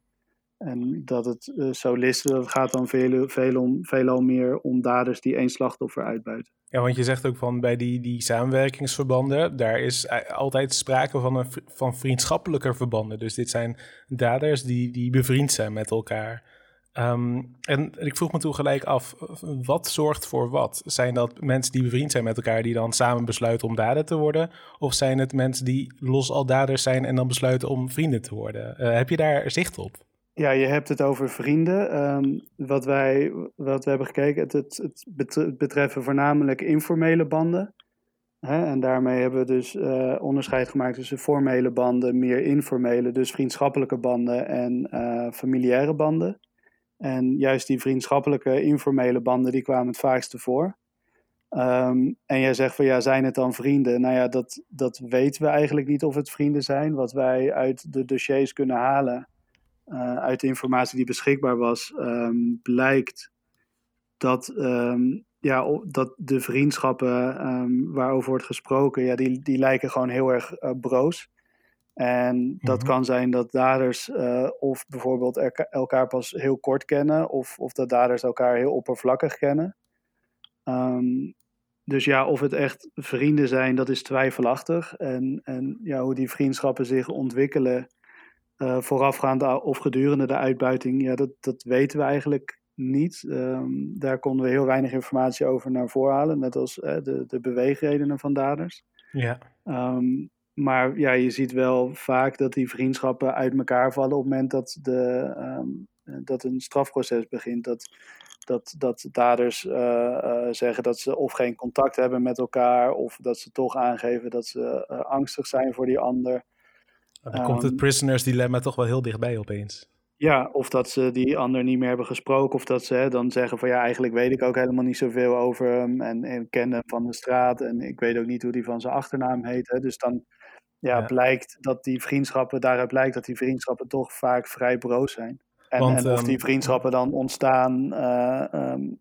En dat het solisten, dat gaat dan veel, veel om, veelal meer om daders die één slachtoffer uitbuiten. Ja, want je zegt ook van bij die, die samenwerkingsverbanden, daar is altijd sprake van, een, van vriendschappelijke verbanden. Dus dit zijn daders die, die bevriend zijn met elkaar. Um, en ik vroeg me toen gelijk af, wat zorgt voor wat? Zijn dat mensen die bevriend zijn met elkaar, die dan samen besluiten om dader te worden? Of zijn het mensen die los al daders zijn en dan besluiten om vrienden te worden? Uh, heb je daar zicht op? Ja, je hebt het over vrienden. Um, wat, wij, wat we hebben gekeken, het, het, betreffen voornamelijk informele banden. Hè? En daarmee hebben we dus uh, onderscheid gemaakt tussen formele banden, meer informele, dus vriendschappelijke banden en uh, familiaire banden. En juist die vriendschappelijke, informele banden, die kwamen het vaakste voor. Um, en jij zegt van ja, zijn het dan vrienden? Nou ja, dat, dat weten we eigenlijk niet of het vrienden zijn. Wat wij uit de dossiers kunnen halen, uh, uit de informatie die beschikbaar was, um, blijkt dat, um, ja, dat de vriendschappen waarover wordt gesproken, ja, die, die lijken gewoon heel erg uh, broos. En dat mhm. kan zijn dat daders uh, of bijvoorbeeld elkaar pas heel kort kennen, of, of dat daders elkaar heel oppervlakkig kennen. Um, dus ja, of het echt vrienden zijn, dat is twijfelachtig. En, en ja, hoe die vriendschappen zich ontwikkelen uh, voorafgaand of gedurende de uitbuiting, ja, dat, dat weten we eigenlijk niet. Um, daar konden we heel weinig informatie over naar voren halen, net als uh, de, de beweegredenen van daders. Ja. Um, maar ja, je ziet wel vaak dat die vriendschappen uit elkaar vallen op het moment dat, de, um, dat een strafproces begint. Dat, dat, dat daders uh, uh, zeggen dat ze of geen contact hebben met elkaar, of dat ze toch aangeven dat ze uh, angstig zijn voor die ander. Dan um, komt het ehm, prisoners dilemma toch wel heel dichtbij opeens. Ja, of dat ze die ander niet meer hebben gesproken. Of dat ze hè, dan zeggen van ja, eigenlijk weet ik ook helemaal niet zoveel over hem. En, en ken hem van de straat. En ik weet ook niet hoe die van zijn achternaam heet. Hè. Dus dan ja, blijkt dat die vriendschappen, daaruit blijkt dat die vriendschappen toch vaak vrij broos zijn. En, Want, en of um, die vriendschappen dan ontstaan uh, um,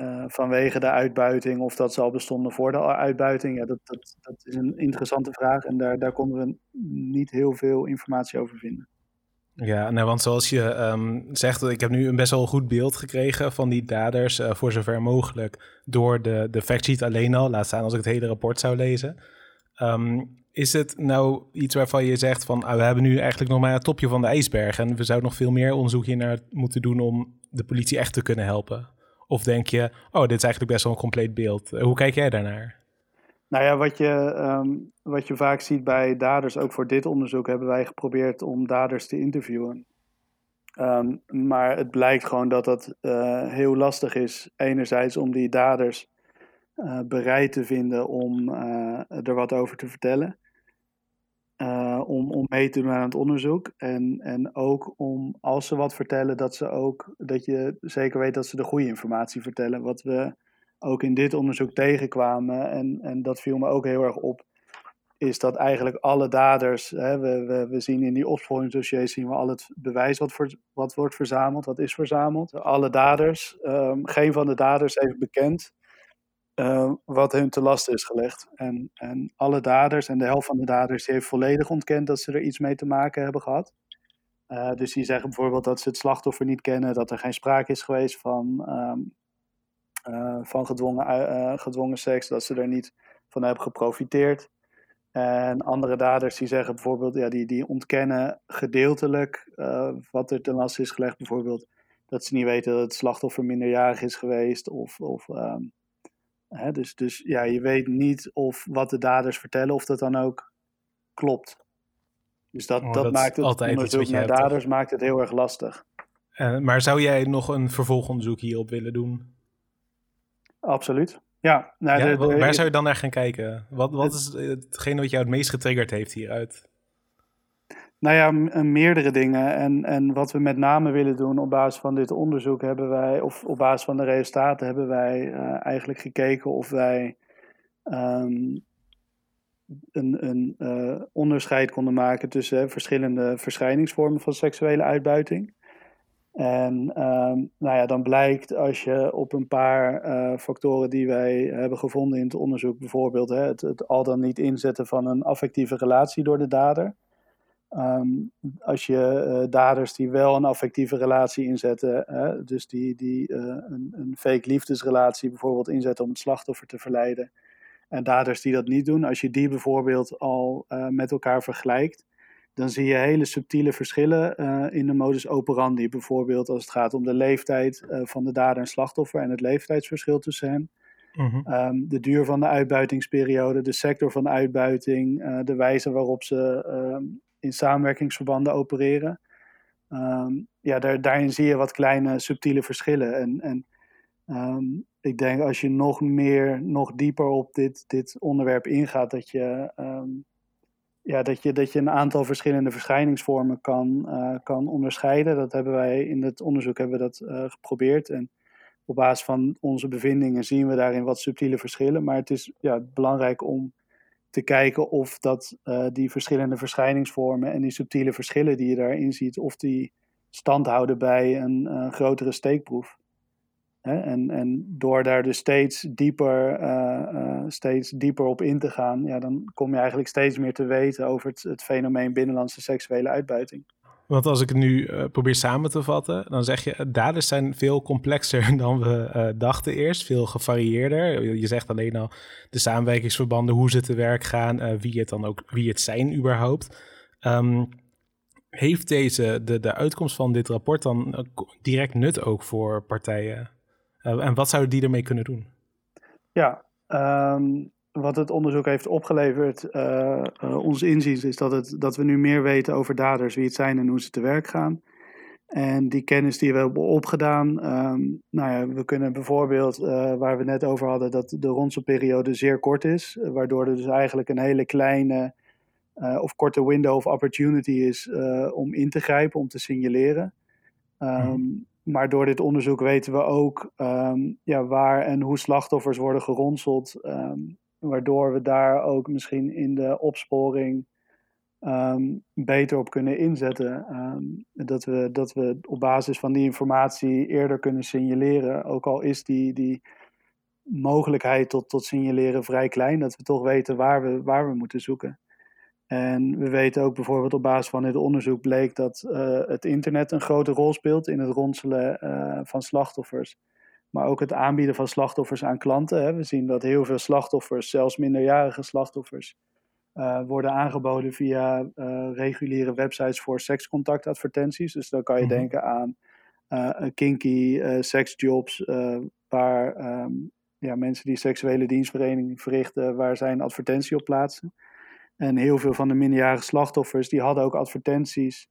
uh, vanwege de uitbuiting of dat ze al bestonden voor de uitbuiting, ja, dat, dat, dat is een interessante vraag en daar, daar konden we niet heel veel informatie over vinden. Ja, nou, want zoals je um, zegt, ik heb nu een best wel goed beeld gekregen van die daders, uh, voor zover mogelijk, door de, de factsheet alleen al. Laat staan als ik het hele rapport zou lezen. Um, is het nou iets waarvan je zegt van ah, we hebben nu eigenlijk nog maar het topje van de ijsberg en we zouden nog veel meer onderzoek hier naar moeten doen om de politie echt te kunnen helpen? Of denk je, oh, dit is eigenlijk best wel een compleet beeld. Hoe kijk jij daarnaar? Nou ja, wat je, ehm, wat je vaak ziet bij daders, ook voor dit onderzoek hebben wij geprobeerd om daders te interviewen. Ehm, maar het blijkt gewoon dat dat uh, heel lastig is. Enerzijds om die daders uh, bereid te vinden om er wat over te vertellen. Om, om mee te doen aan het onderzoek. En, en ook om, als ze wat vertellen, dat, ze ook, dat je zeker weet dat ze de goede informatie vertellen. Wat we ook in dit onderzoek tegenkwamen, en, en dat viel me ook heel erg op, is dat eigenlijk alle daders, hè, we, we, we zien in die opsporingsdossiers zien we al het bewijs wat, voor, wat wordt verzameld, wat is verzameld. Alle daders, um, geen van de daders heeft bekend uh, wat hun te last is gelegd. En, en alle daders, en de helft van de daders, die heeft volledig ontkend dat ze er iets mee te maken hebben gehad. Uh, dus die zeggen bijvoorbeeld dat ze het slachtoffer niet kennen, dat er geen sprake is geweest van, um, uh, van gedwongen, gedwongen seks, dat ze er niet van hebben geprofiteerd. En andere daders die zeggen bijvoorbeeld, ja, die, die ontkennen gedeeltelijk wat er ten last is gelegd. Bijvoorbeeld dat ze niet weten dat het slachtoffer minderjarig is geweest. Of, of, um, hè, dus, dus ja, je weet niet of wat de daders vertellen, of dat dan ook klopt. Dus dat, oh, dat, dat maakt het onderzoek naar daders maakt het heel erg lastig. Uh, maar zou jij nog een vervolgonderzoek hierop willen doen? Absoluut. Ja, nou, ja de, waar zou je dan naar gaan kijken? Wat, wat is hetgeen wat jou het meest getriggerd heeft hieruit? Nou ja, meerdere dingen. En, en wat we met name willen doen op basis van dit onderzoek hebben wij, of op basis van de resultaten, hebben wij uh, eigenlijk gekeken of wij um, een, een uh, onderscheid konden maken tussen verschillende verschijningsvormen van seksuele uitbuiting. En ehm, nou ja, dan blijkt als je op een paar factoren die wij hebben gevonden in het onderzoek, bijvoorbeeld hè, het, het, al dan niet inzetten van een affectieve relatie door de dader. Um, als je uh, daders die wel een affectieve relatie inzetten, hè, dus die, die uh, een, een fake liefdesrelatie bijvoorbeeld inzetten om het slachtoffer te verleiden, en daders die dat niet doen, als je die bijvoorbeeld al met elkaar vergelijkt, dan zie je hele subtiele verschillen in de modus operandi. Bijvoorbeeld als het gaat om de leeftijd van de dader en slachtoffer en het leeftijdsverschil tussen hen. Mm-hmm. Um, de duur van de uitbuitingsperiode, de sector van de uitbuiting, uh, de wijze waarop ze um, in samenwerkingsverbanden opereren. Um, ja, daar, daarin zie je wat kleine subtiele verschillen. En, en ik denk als je nog meer, nog dieper op dit, dit onderwerp ingaat, dat je ja, dat, je, dat je een aantal verschillende verschijningsvormen kan, uh, kan onderscheiden. Dat hebben wij in het onderzoek hebben we dat uh, geprobeerd. En op basis van onze bevindingen zien we daarin wat subtiele verschillen. Maar het is ja, belangrijk om te kijken of dat, uh, die verschillende verschijningsvormen en die subtiele verschillen die je daarin ziet, of die stand houden bij een grotere steekproef. En, en door daar dus steeds dieper, uh, uh, steeds dieper op in te gaan, ja, dan kom je eigenlijk steeds meer te weten over het, het fenomeen binnenlandse seksuele uitbuiting. Want als ik het nu uh, probeer samen te vatten, dan zeg je, daders zijn veel complexer dan we dachten eerst, veel gevarieerder. Je zegt alleen al de samenwerkingsverbanden, hoe ze te werk gaan, wie het dan ook, wie het zijn überhaupt. Um, heeft deze, de, de uitkomst van dit rapport dan direct nut ook voor partijen? Eh, en wat zouden die ermee kunnen doen? Ja, ehm, wat het onderzoek heeft opgeleverd, uh, uh, ons inziens, is dat, het, dat we nu meer weten over daders, wie het zijn en hoe ze te werk gaan. En die kennis die we hebben opgedaan, um, nou ja, we kunnen bijvoorbeeld, uh, waar we net over hadden, dat de rondselperiode zeer kort is, waardoor er dus eigenlijk een hele kleine of korte window of opportunity is om in te grijpen, om te signaleren. Um, maar door dit onderzoek weten we ook um, ja, waar en hoe slachtoffers worden geronseld. Um, waardoor we daar ook misschien in de opsporing um, beter op kunnen inzetten. dat, we, dat we op basis van die informatie eerder kunnen signaleren. Ook al is die, die mogelijkheid tot, tot signaleren vrij klein. Dat we toch weten waar we, waar we moeten zoeken. En we weten ook bijvoorbeeld op basis van dit onderzoek bleek dat uh, het internet een grote rol speelt in het ronselen uh, van slachtoffers. Maar ook het aanbieden van slachtoffers aan klanten. Hè. We zien dat heel veel slachtoffers, zelfs minderjarige slachtoffers, uh, worden aangeboden via reguliere websites voor sekscontactadvertenties. Dus dan kan je mm-hmm. denken aan kinky seksjobs, waar um, ja, mensen die seksuele dienstverlening verrichten, waar zij een advertentie op plaatsen. En heel veel van de minderjarige slachtoffers, die hadden ook advertenties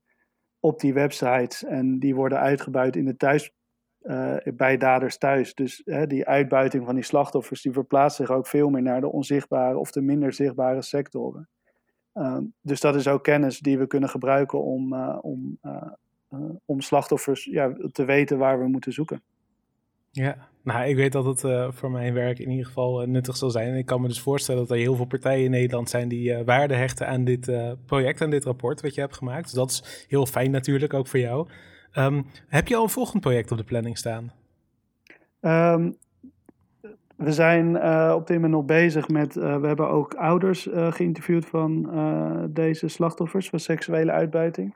op die websites. En die worden uitgebuit in de thuis, uh, bij daders thuis. Dus hè, die uitbuiting van die slachtoffers, die verplaatst zich ook veel meer naar de onzichtbare of de minder zichtbare sectoren. Uh, dus dat is ook kennis die we kunnen gebruiken om, uh, om, om slachtoffers ja, te weten waar we moeten zoeken. Ja, nou, ik weet dat het voor mijn werk in ieder geval nuttig zal zijn. Ik kan me dus voorstellen dat er heel veel partijen in Nederland zijn die waarde hechten aan dit project, aan dit rapport wat je hebt gemaakt. Dus dat is heel fijn natuurlijk ook voor jou. Um, heb je al een volgend project op de planning staan? Um, we zijn op dit moment nog bezig met. we hebben ook ouders geïnterviewd van deze slachtoffers van seksuele uitbuiting.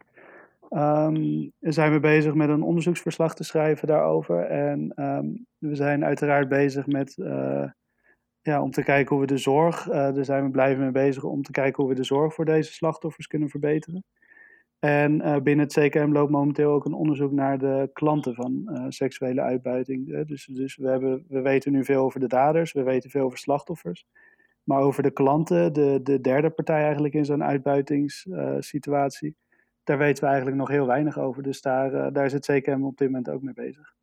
Um, zijn we bezig met een onderzoeksverslag te schrijven daarover. En we zijn uiteraard bezig met, ja, om te kijken hoe we de zorg, daar zijn we blijven mee bezig om te kijken hoe we de zorg voor deze slachtoffers kunnen verbeteren. En uh, binnen het CKM loopt momenteel ook een onderzoek naar de klanten van seksuele uitbuiting. dus dus we, hebben, we weten nu veel over de daders, we weten veel over slachtoffers. Maar over de klanten, de, de derde partij eigenlijk in zo'n uitbuitingssituatie daar weten we eigenlijk nog heel weinig over. Dus daar, daar zit CKM op dit moment ook mee bezig.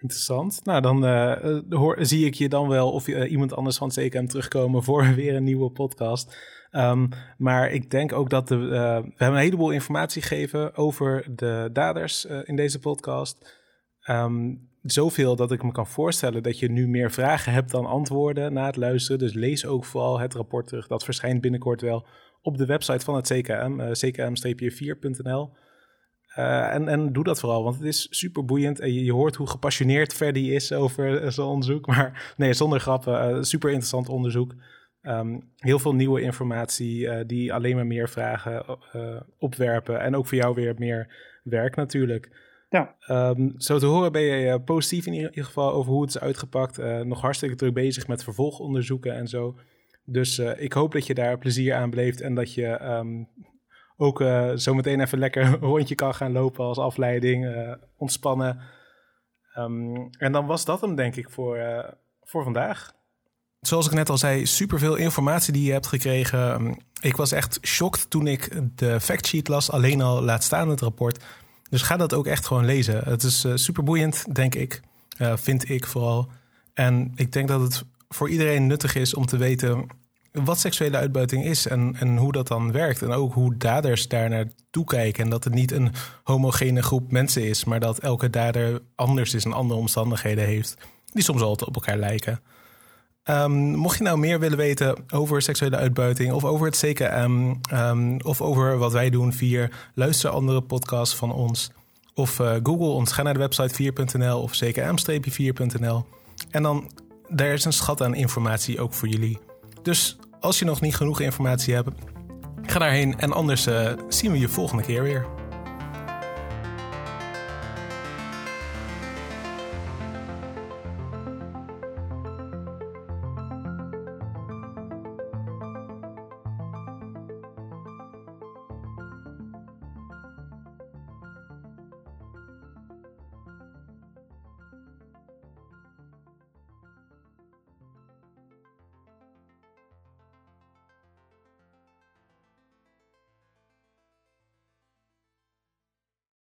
Interessant. Nou, dan uh, hoor, zie ik je dan wel of uh, iemand anders van CKM terugkomen voor weer een nieuwe podcast. Um, maar ik denk ook dat de, we hebben een heleboel informatie gegeven over de daders in deze podcast. Um, zoveel dat ik me kan voorstellen dat je nu meer vragen hebt dan antwoorden na het luisteren. Dus lees ook vooral het rapport terug. Dat verschijnt binnenkort wel op de website van het CKM, uh, ckm-4.nl. Uh, en, en doe dat vooral, want het is super boeiend. En je, je hoort hoe gepassioneerd Ferdy is over uh, zijn onderzoek. Maar nee, zonder grappen, uh, super interessant onderzoek. Um, heel veel nieuwe informatie die alleen maar meer vragen opwerpen. En ook voor jou weer meer werk natuurlijk. Ja. Um, zo te horen ben je positief in ieder geval over hoe het is uitgepakt. nog hartstikke druk bezig met vervolgonderzoeken en zo. Dus ik hoop dat je daar plezier aan beleeft en dat je um, ook uh, zometeen even lekker een rondje kan gaan lopen als afleiding, uh, ontspannen. Um, en dan was dat hem denk ik voor, voor vandaag. Zoals ik net al zei, superveel informatie die je hebt gekregen. Um, ik was echt shocked toen ik de factsheet las, alleen al laat staan het rapport. Dus ga dat ook echt gewoon lezen. Het is super boeiend, denk ik. vind ik vooral. En ik denk dat het voor iedereen nuttig is om te weten wat seksuele uitbuiting is en, en hoe dat dan werkt. En ook hoe daders daar naartoe kijken. En dat het niet een homogene groep mensen is, maar dat elke dader anders is en andere omstandigheden heeft, die soms altijd op elkaar lijken. Um, mocht je nou meer willen weten over seksuele uitbuiting of over het CKM um, of over wat wij doen via luister andere podcasts van ons of uh, Google ons, ga naar de website 4.nl of ckm-4.nl en dan daar is een schat aan informatie ook voor jullie. Dus als je nog niet genoeg informatie hebt, ga daarheen en anders uh, zien we je volgende keer weer.